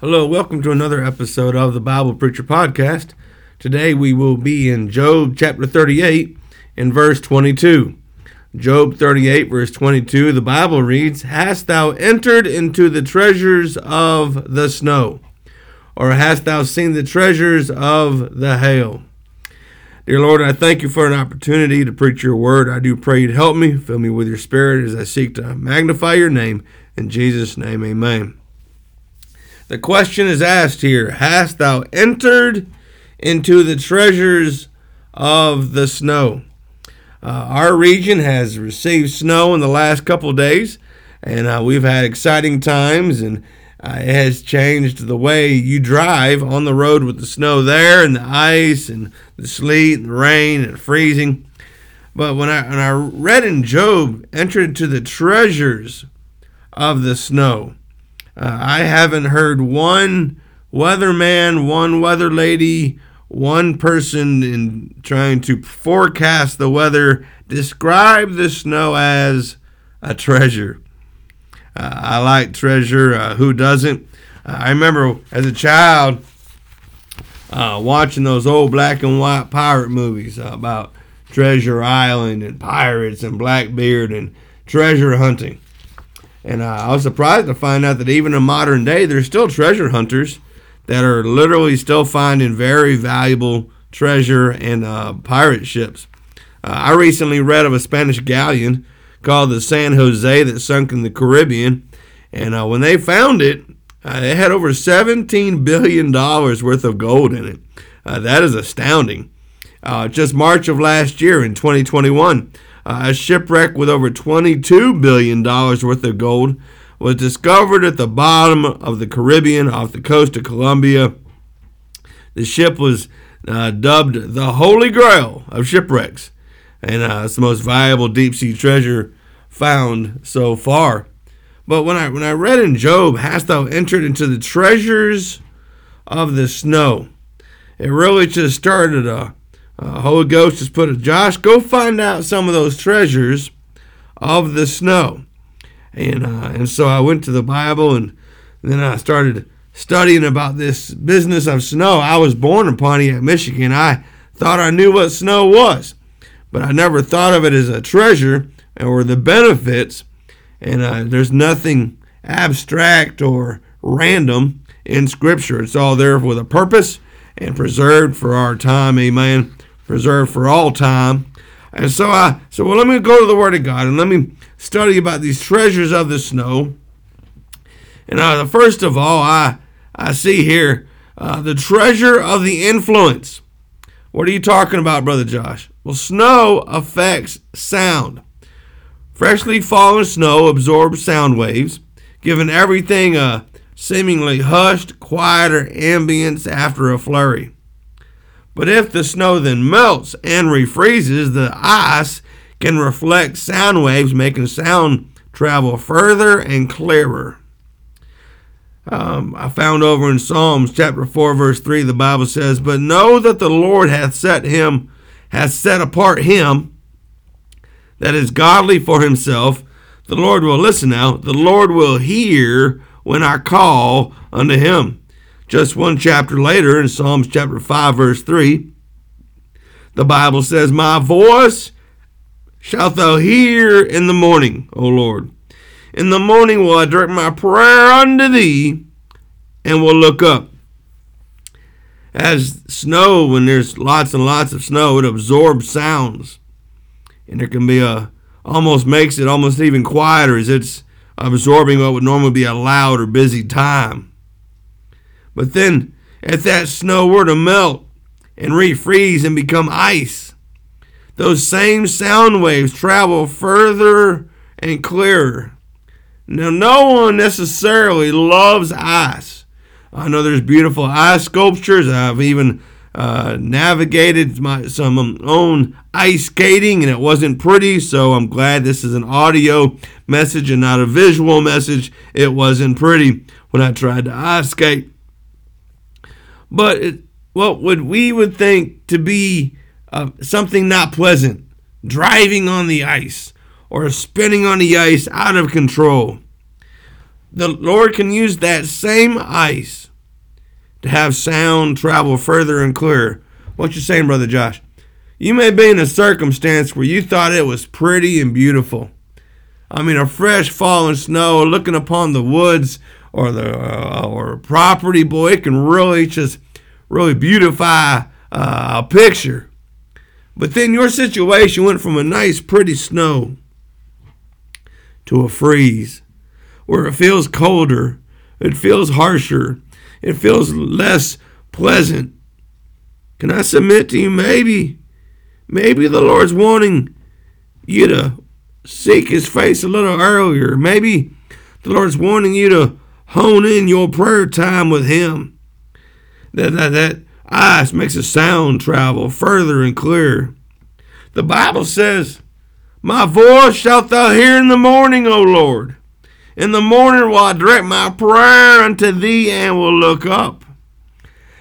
Hello, welcome to another episode of the Bible Preacher Podcast. Today we will be in Job chapter 38 in verse 22. Job 38, verse 22, the Bible reads, Hast thou entered into the treasures of the snow? Or hast thou seen the treasures of the hail? Dear Lord, I thank you for an opportunity to preach your word. I do pray you'd help me, fill me with your spirit as I seek to magnify your name. In Jesus' name, amen. The question is asked here Hast thou entered into the treasures of the snow? Uh, our region has received snow in the last couple days, and uh, we've had exciting times, and uh, it has changed the way you drive on the road with the snow there, and the ice, and the sleet, and the rain, and freezing. But when I, when I read in Job, entered into the treasures of the snow, uh, I haven't heard one weatherman, one weather lady, one person in trying to forecast the weather describe the snow as a treasure. Uh, I like treasure. Uh, who doesn't? Uh, I remember as a child uh, watching those old black and white pirate movies about Treasure Island and pirates and Blackbeard and treasure hunting. And uh, I was surprised to find out that even in modern day, there's still treasure hunters that are literally still finding very valuable treasure in uh, pirate ships. Uh, I recently read of a Spanish galleon called the San Jose that sunk in the Caribbean. And uh, when they found it, uh, it had over $17 billion worth of gold in it. Uh, that is astounding. just March of last year in 2021, uh, a shipwreck with over $22 billion worth of gold was discovered at the bottom of the Caribbean off the coast of Colombia. The ship was uh, dubbed the Holy Grail of shipwrecks, and uh, it's the most valuable deep sea treasure found so far. But when I when I read in Job, hast thou entered into the treasures of the snow? It really just started a uh, Holy Ghost has put a Josh, go find out some of those treasures of the snow. And, uh, and so I went to the Bible and then I started studying about this business of snow. I was born in Pontiac, Michigan. I thought I knew what snow was, but I never thought of it as a treasure or the benefits. And uh, there's nothing abstract or random in Scripture. It's all there with a purpose and preserved for our time. Amen preserved for all time. And so I so well let me go to the Word of God and let me study about these treasures of the snow. And uh, first of all, I I see here uh, the treasure of the influence. What are you talking about, brother Josh? Well, snow affects sound. Freshly fallen snow absorbs sound waves, giving everything a seemingly hushed, quieter ambience after a flurry. But if the snow then melts and refreezes, the ice can reflect sound waves, making sound travel further and clearer. Um, I found over in Psalms chapter 4, verse 3, the Bible says, But know that the Lord hath set him, hath set apart him that is godly for himself. The Lord will listen now, the Lord will hear when I call unto him. Just one chapter later, in Psalms chapter 5, verse 3, the Bible says, My voice shalt thou hear in the morning, O Lord. In the morning will I direct my prayer unto thee, and will look up. As snow, when there's lots and lots of snow, it absorbs sounds. And there can be a, almost makes it almost even quieter as it's absorbing what would normally be a loud or busy time. But then, if that snow were to melt and refreeze and become ice, those same sound waves travel further and clearer. Now, no one necessarily loves ice. I know there's beautiful ice sculptures. I've even uh, navigated my some own ice skating, and it wasn't pretty. So I'm glad this is an audio message and not a visual message. It wasn't pretty when I tried to ice skate but it, what would we would think to be uh, something not pleasant, driving on the ice or spinning on the ice out of control. The Lord can use that same ice to have sound travel further and clearer. What you saying, Brother Josh? You may be in a circumstance where you thought it was pretty and beautiful. I mean, a fresh fallen snow, looking upon the woods or the uh, or property, boy, it can really just really beautify uh, a picture. But then your situation went from a nice, pretty snow to a freeze, where it feels colder, it feels harsher, it feels less pleasant. Can I submit to you? Maybe, maybe the Lord's wanting you to seek His face a little earlier. Maybe the Lord's wanting you to hone in your prayer time with Him. That that that ice makes a sound travel further and clearer. The Bible says, My voice shalt thou hear in the morning, O Lord. In the morning will I direct my prayer unto thee and will look up.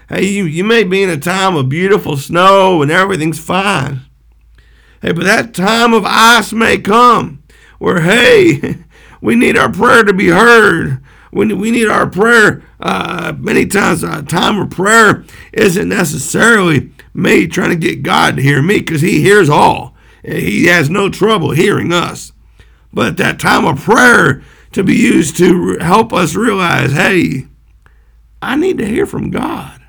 Hey, you, you may be in a time of beautiful snow and everything's fine. Hey, but that time of ice may come where, hey, we need our prayer to be heard. We, we need our prayer. Uh, many times, a time of prayer isn't necessarily me trying to get God to hear me because He hears all. He has no trouble hearing us. But that time of prayer to be used to help us realize, hey, I need to hear from God.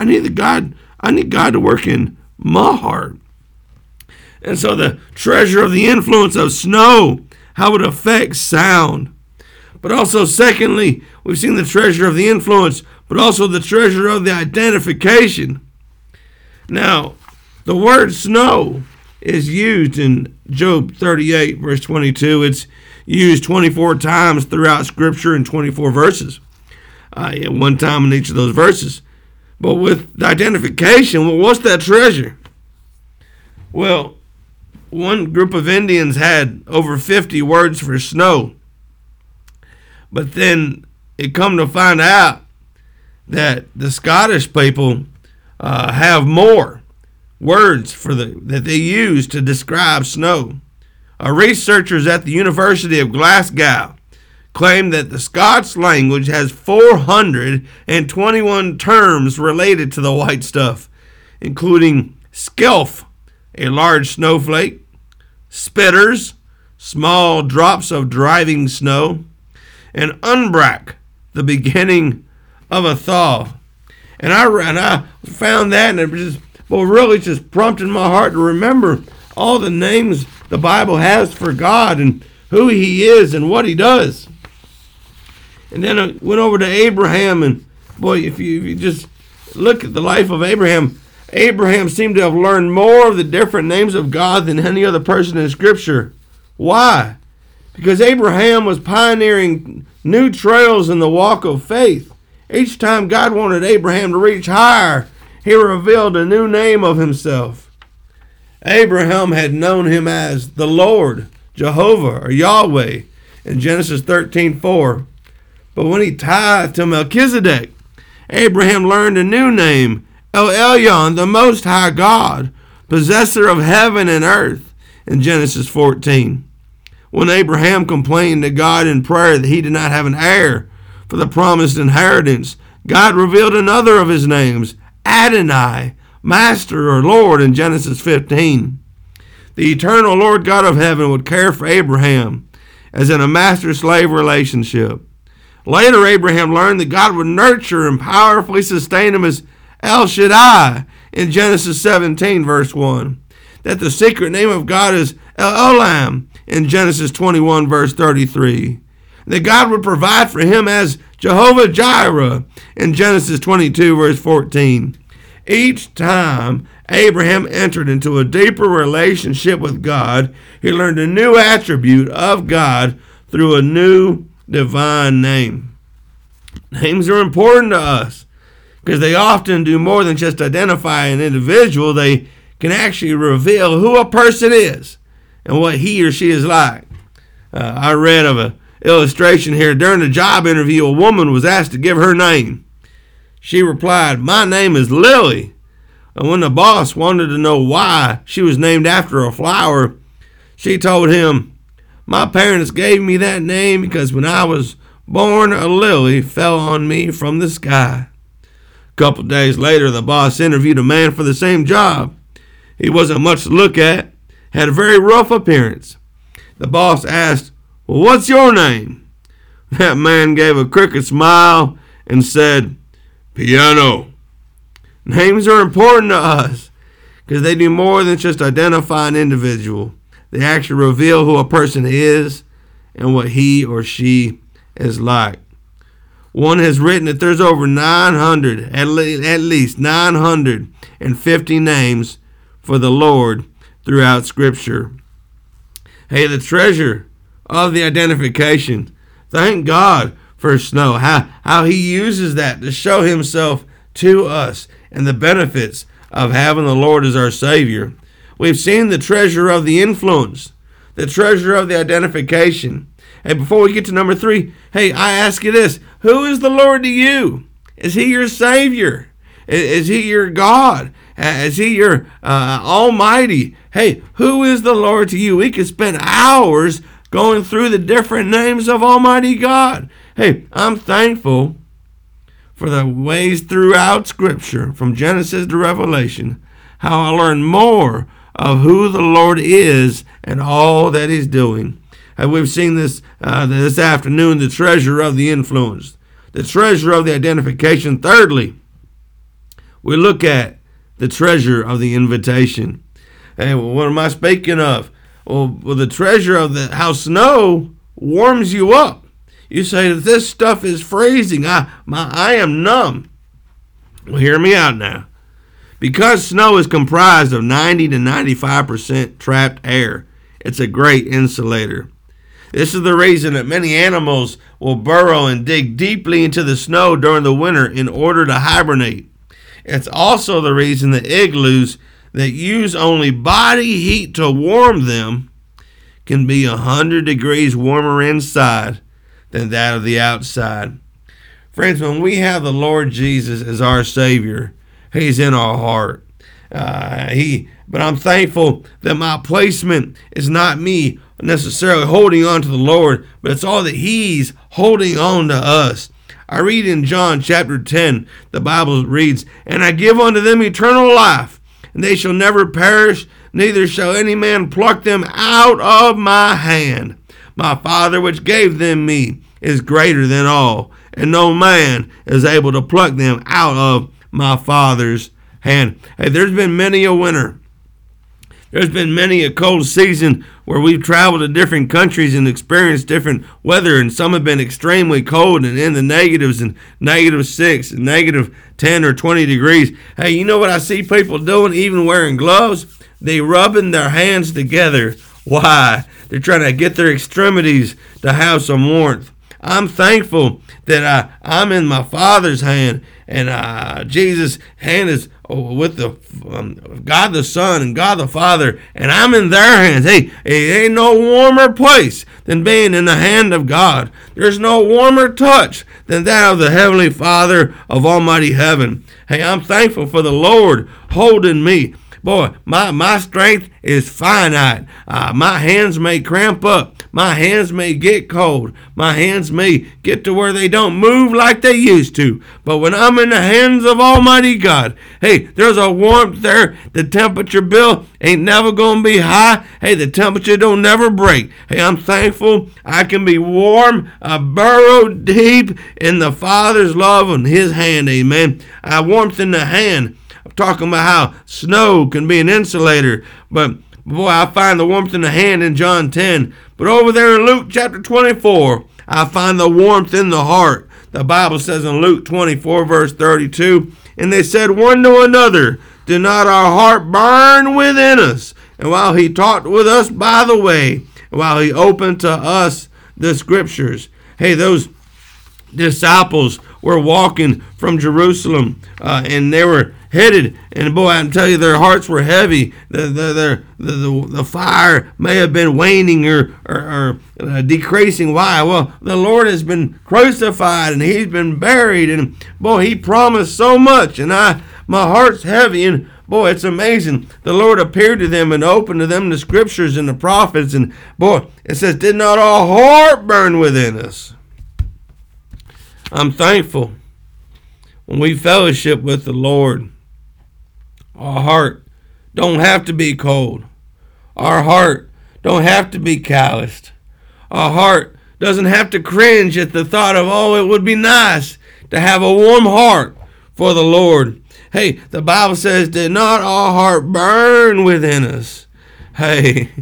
I need the God. I need God to work in my heart. And so the treasure of the influence of snow, how it affects sound. But also, secondly, we've seen the treasure of the influence, but also the treasure of the identification. Now, the word snow is used in Job 38, verse 22. It's used 24 times throughout Scripture in 24 verses, uh, at one time in each of those verses. But with the identification, well, what's that treasure? Well, one group of Indians had over 50 words for snow. But then it come to find out that the Scottish people uh, have more words for the that they use to describe snow. Researchers at the University of Glasgow claim that the Scots language has 421 terms related to the white stuff, including skelf, a large snowflake, spitters, small drops of driving snow, and unbrak, the beginning of a thaw. And I and I found that, and it just well, really just prompted my heart to remember all the names the Bible has for God and who He is and what He does. And then I went over to Abraham, and boy, if you, if you just look at the life of Abraham, Abraham seemed to have learned more of the different names of God than any other person in Scripture. Why? Because Abraham was pioneering new trails in the walk of faith. Each time God wanted Abraham to reach higher, he revealed a new name of himself. Abraham had known him as the Lord, Jehovah, or Yahweh in Genesis 13 4. But when he tithed to Melchizedek, Abraham learned a new name, El Elyon, the Most High God, possessor of heaven and earth, in Genesis 14. When Abraham complained to God in prayer that he did not have an heir for the promised inheritance, God revealed another of his names, Adonai, Master or Lord, in Genesis 15. The eternal Lord God of heaven would care for Abraham as in a master slave relationship. Later, Abraham learned that God would nurture and powerfully sustain him as El Shaddai in Genesis 17, verse 1. That the secret name of God is Olam in Genesis 21, verse 33. That God would provide for him as Jehovah Jireh in Genesis 22, verse 14. Each time Abraham entered into a deeper relationship with God, he learned a new attribute of God through a new divine name. Names are important to us because they often do more than just identify an individual, they can actually reveal who a person is and what he or she is like. Uh, I read of an illustration here. During a job interview, a woman was asked to give her name. She replied, My name is Lily. And when the boss wanted to know why she was named after a flower, she told him, My parents gave me that name because when I was born, a lily fell on me from the sky. A couple days later, the boss interviewed a man for the same job. He wasn't much to look at, had a very rough appearance. The boss asked, Well, what's your name? That man gave a crooked smile and said, Piano. Names are important to us because they do more than just identify an individual. They actually reveal who a person is and what he or she is like. One has written that there's over 900, at, le- at least 950 names for the Lord throughout Scripture. Hey, the treasure of the identification. Thank God for snow, how, how He uses that to show Himself to us and the benefits of having the Lord as our Savior. We've seen the treasure of the influence, the treasure of the identification. Hey, before we get to number three, hey, I ask you this Who is the Lord to you? Is He your Savior? Is He your God? Is He your uh, Almighty? Hey, who is the Lord to you? We could spend hours going through the different names of Almighty God. Hey, I'm thankful for the ways throughout Scripture, from Genesis to Revelation, how I learn more of who the Lord is and all that He's doing. And we've seen this uh, this afternoon the treasure of the influence, the treasure of the identification. Thirdly, we look at the treasure of the invitation. And what am I speaking of? Well, well, the treasure of the how snow warms you up. You say that this stuff is freezing. I my I am numb. Well, hear me out now. Because snow is comprised of 90 to 95% trapped air, it's a great insulator. This is the reason that many animals will burrow and dig deeply into the snow during the winter in order to hibernate. It's also the reason that igloos that use only body heat to warm them can be a 100 degrees warmer inside than that of the outside. Friends, when we have the Lord Jesus as our Savior, He's in our heart. Uh, he, but I'm thankful that my placement is not me necessarily holding on to the Lord, but it's all that He's holding on to us. I read in John chapter 10, the Bible reads, And I give unto them eternal life, and they shall never perish, neither shall any man pluck them out of my hand. My Father which gave them me is greater than all, and no man is able to pluck them out of my Father's hand. Hey, there's been many a winter there's been many a cold season where we've traveled to different countries and experienced different weather, and some have been extremely cold and in the negatives and negative six and negative 10 or 20 degrees. Hey, you know what I see people doing, even wearing gloves? They rubbing their hands together. Why? They're trying to get their extremities to have some warmth. I'm thankful that I, I'm in my Father's hand, and uh, Jesus' hand is with the um, God the Son and God the Father, and I'm in their hands. Hey, it ain't no warmer place than being in the hand of God. There's no warmer touch than that of the Heavenly Father of Almighty Heaven. Hey, I'm thankful for the Lord holding me. Boy, my, my strength is finite. Uh, my hands may cramp up. My hands may get cold. My hands may get to where they don't move like they used to. But when I'm in the hands of Almighty God, hey, there's a warmth there. The temperature bill ain't never going to be high. Hey, the temperature don't never break. Hey, I'm thankful I can be warm. I burrow deep in the Father's love and His hand. Amen. I warmth in the hand. Talking about how snow can be an insulator, but boy, I find the warmth in the hand in John 10. But over there in Luke chapter 24, I find the warmth in the heart. The Bible says in Luke 24, verse 32, and they said one to another, Did not our heart burn within us? And while he talked with us by the way, while he opened to us the scriptures, hey, those disciples were walking from Jerusalem uh, and they were headed. And boy, I can tell you, their hearts were heavy. The the the, the, the fire may have been waning or or, or uh, decreasing. Why? Well, the Lord has been crucified and He's been buried, and boy, He promised so much, and I my heart's heavy and. Boy, it's amazing. The Lord appeared to them and opened to them the scriptures and the prophets. And boy, it says, Did not our heart burn within us? I'm thankful when we fellowship with the Lord, our heart don't have to be cold. Our heart don't have to be calloused. Our heart doesn't have to cringe at the thought of, oh, it would be nice to have a warm heart for the Lord. Hey, the Bible says, did not our heart burn within us? Hey,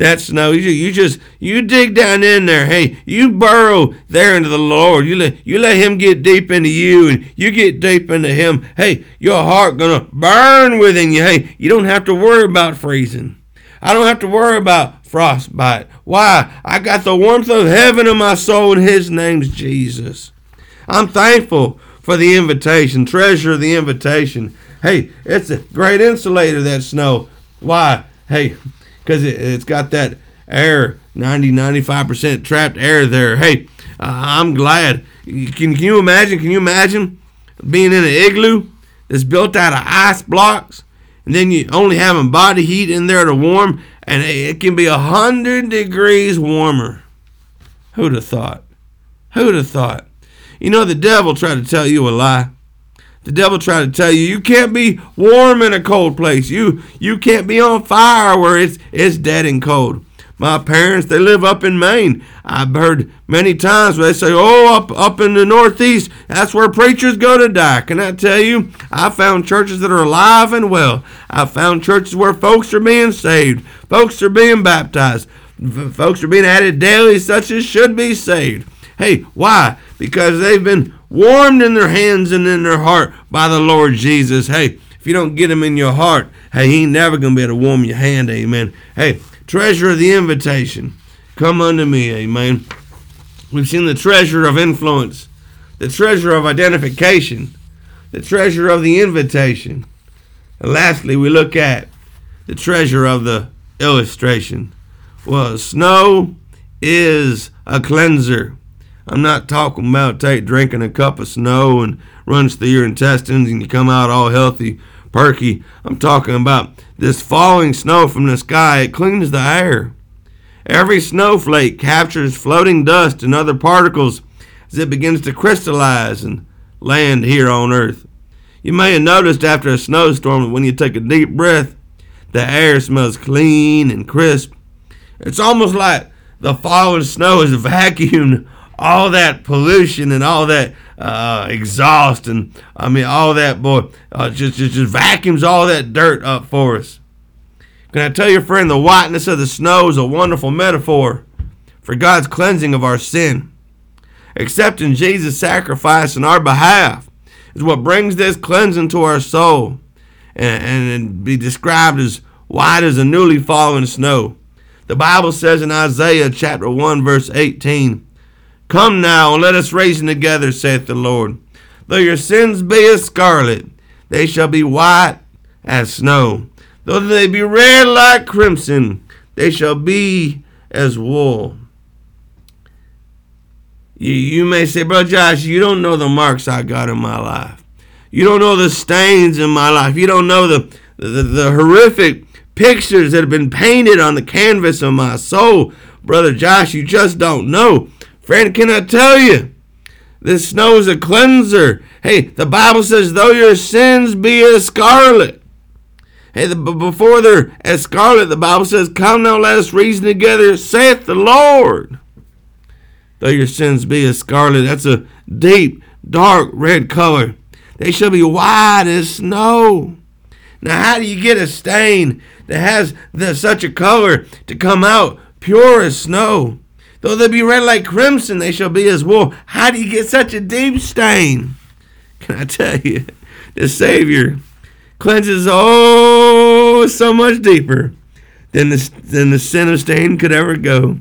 that's snow. you, you just, you dig down in there. Hey, you burrow there into the Lord. You let, you let Him get deep into you and you get deep into Him. Hey, your heart gonna burn within you. Hey, you don't have to worry about freezing. I don't have to worry about frostbite. Why? I got the warmth of heaven in my soul, and His name's Jesus. I'm thankful for the invitation, treasure the invitation. Hey, it's a great insulator, that snow. Why? Hey, because it, has got that air, 90, 95% trapped air there. Hey, uh, I'm glad. Can, can you imagine? Can you imagine being in an igloo that's built out of ice blocks? And then you only having body heat in there to warm, and it can be a hundred degrees warmer. Who'd have thought? Who'd have thought? You know, the devil tried to tell you a lie. The devil trying to tell you you can't be warm in a cold place. You you can't be on fire where it's it's dead and cold. My parents, they live up in Maine. I've heard many times where they say, "Oh, up up in the Northeast, that's where preachers go to die." Can I tell you? I found churches that are alive and well. I found churches where folks are being saved, folks are being baptized, folks are being added daily, such as should be saved. Hey, why? Because they've been warmed in their hands and in their heart by the Lord Jesus. Hey, if you don't get him in your heart, hey, he ain't never going to be able to warm your hand. Amen. Hey, treasure of the invitation. Come unto me. Amen. We've seen the treasure of influence, the treasure of identification, the treasure of the invitation. And lastly, we look at the treasure of the illustration. Well, snow is a cleanser. I'm not talking about take drinking a cup of snow and runs through your intestines and you come out all healthy, perky. I'm talking about this falling snow from the sky. It cleans the air. Every snowflake captures floating dust and other particles as it begins to crystallize and land here on Earth. You may have noticed after a snowstorm that when you take a deep breath, the air smells clean and crisp. It's almost like the falling snow is vacuumed all that pollution and all that uh, exhaust and I mean all that boy uh, just, just just vacuums all that dirt up for us. Can I tell your friend the whiteness of the snow is a wonderful metaphor for God's cleansing of our sin. Accepting Jesus' sacrifice in our behalf is what brings this cleansing to our soul and, and be described as white as a newly fallen snow. The Bible says in Isaiah chapter 1 verse 18, Come now, and let us reason together, saith the Lord. Though your sins be as scarlet, they shall be white as snow. Though they be red like crimson, they shall be as wool. You, you may say, Brother Josh, you don't know the marks I got in my life. You don't know the stains in my life. You don't know the, the, the horrific pictures that have been painted on the canvas of my soul. Brother Josh, you just don't know. Friend, can I tell you? This snow is a cleanser. Hey, the Bible says, though your sins be as scarlet. Hey, the, before they're as scarlet, the Bible says, Come now, let us reason together, saith the Lord. Though your sins be as scarlet, that's a deep, dark red color. They shall be white as snow. Now, how do you get a stain that has the, such a color to come out pure as snow? Though they be red like crimson, they shall be as wool. How do you get such a deep stain? Can I tell you? The Savior cleanses oh so much deeper than the, than the sin of stain could ever go.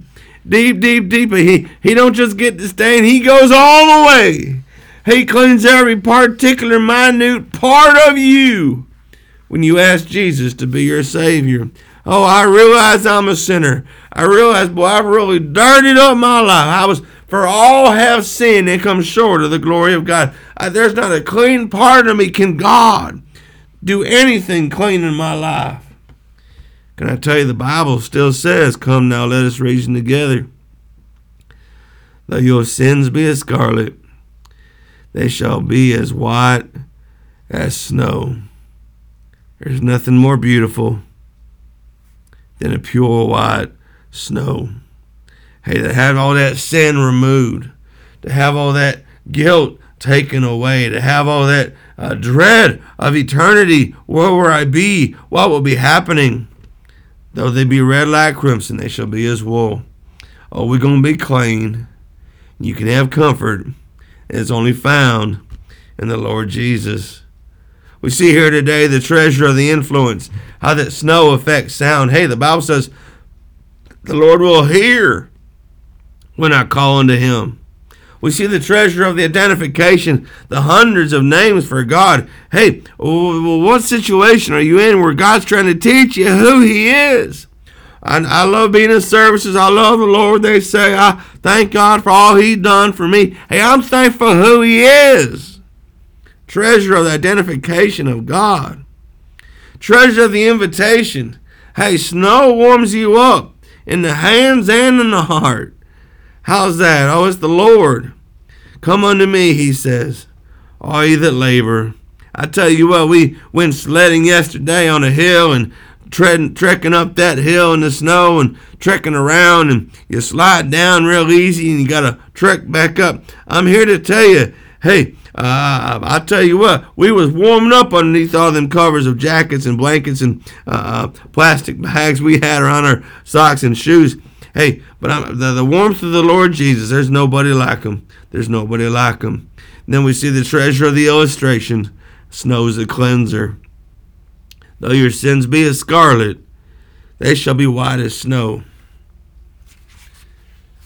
Deep, deep, deeper. He, he don't just get the stain, he goes all the way. He cleans every particular minute part of you when you ask Jesus to be your Savior. Oh, I realize I'm a sinner. I realize, boy, I've really dirtied up my life. I was, for all have sinned and come short of the glory of God. I, there's not a clean part of me. Can God do anything clean in my life? Can I tell you, the Bible still says, Come now, let us reason together. Though your sins be as scarlet, they shall be as white as snow. There's nothing more beautiful than a pure white snow. Hey, to have all that sin removed, to have all that guilt taken away, to have all that uh, dread of eternity. Where will I be? What will be happening? Though they be red like crimson, they shall be as wool. Oh, we're going to be clean. You can have comfort. It's only found in the Lord Jesus. We see here today the treasure of the influence, how that snow affects sound. Hey, the Bible says the Lord will hear when I call unto him. We see the treasure of the identification, the hundreds of names for God. Hey, what situation are you in where God's trying to teach you who He is? I, I love being in services. I love the Lord. They say, I thank God for all He's done for me. Hey, I'm thankful who He is. Treasure of the identification of God. Treasure of the invitation. Hey, snow warms you up in the hands and in the heart. How's that? Oh, it's the Lord. Come unto me, he says, all ye that labor. I tell you what, we went sledding yesterday on a hill and treading, trekking up that hill in the snow and trekking around, and you slide down real easy and you got to trek back up. I'm here to tell you, hey, uh, I tell you what, we was warming up underneath all them covers of jackets and blankets and uh, plastic bags we had around our socks and shoes. Hey, but I'm, the, the warmth of the Lord Jesus, there's nobody like him. There's nobody like him. And then we see the treasure of the illustration. Snow's a cleanser. Though your sins be as scarlet, they shall be white as snow.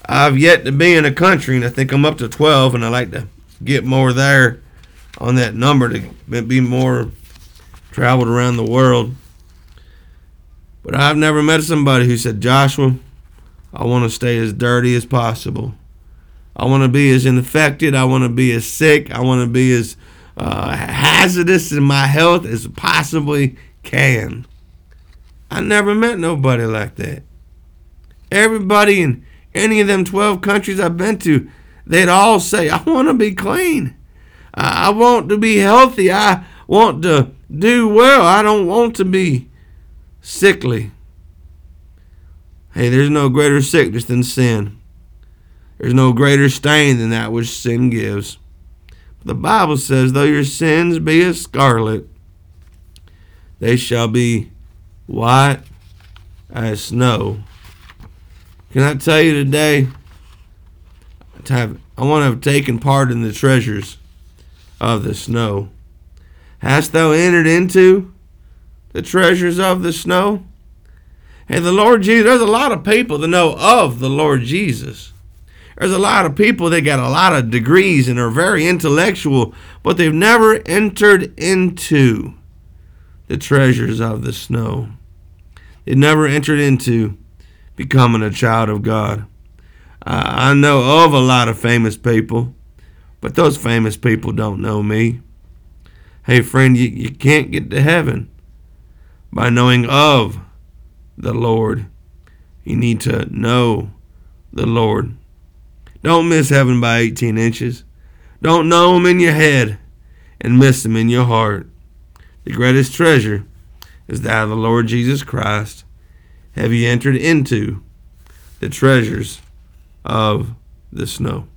I've yet to be in a country, and I think I'm up to 12, and I like to get more there on that number to be more traveled around the world. But I've never met somebody who said, Joshua, I want to stay as dirty as possible. I want to be as infected. I want to be as sick. I want to be as uh, hazardous in my health as possibly can. I never met nobody like that. Everybody in any of them 12 countries I've been to, they'd all say, I want to be clean. I want to be healthy. I want to do well. I don't want to be sickly. Hey, there's no greater sickness than sin. There's no greater stain than that which sin gives. The Bible says, though your sins be as scarlet, they shall be white as snow. Can I tell you today? I want to have taken part in the treasures of the snow. Hast thou entered into the treasures of the snow? And the Lord Jesus, there's a lot of people that know of the Lord Jesus. There's a lot of people that got a lot of degrees and are very intellectual, but they've never entered into the treasures of the snow. They've never entered into becoming a child of God. I know of a lot of famous people, but those famous people don't know me. Hey, friend, you, you can't get to heaven by knowing of the Lord. You need to know the Lord. Don't miss heaven by 18 inches. Don't know Him in your head and miss Him in your heart. The greatest treasure is that of the Lord Jesus Christ. Have you entered into the treasures of the snow?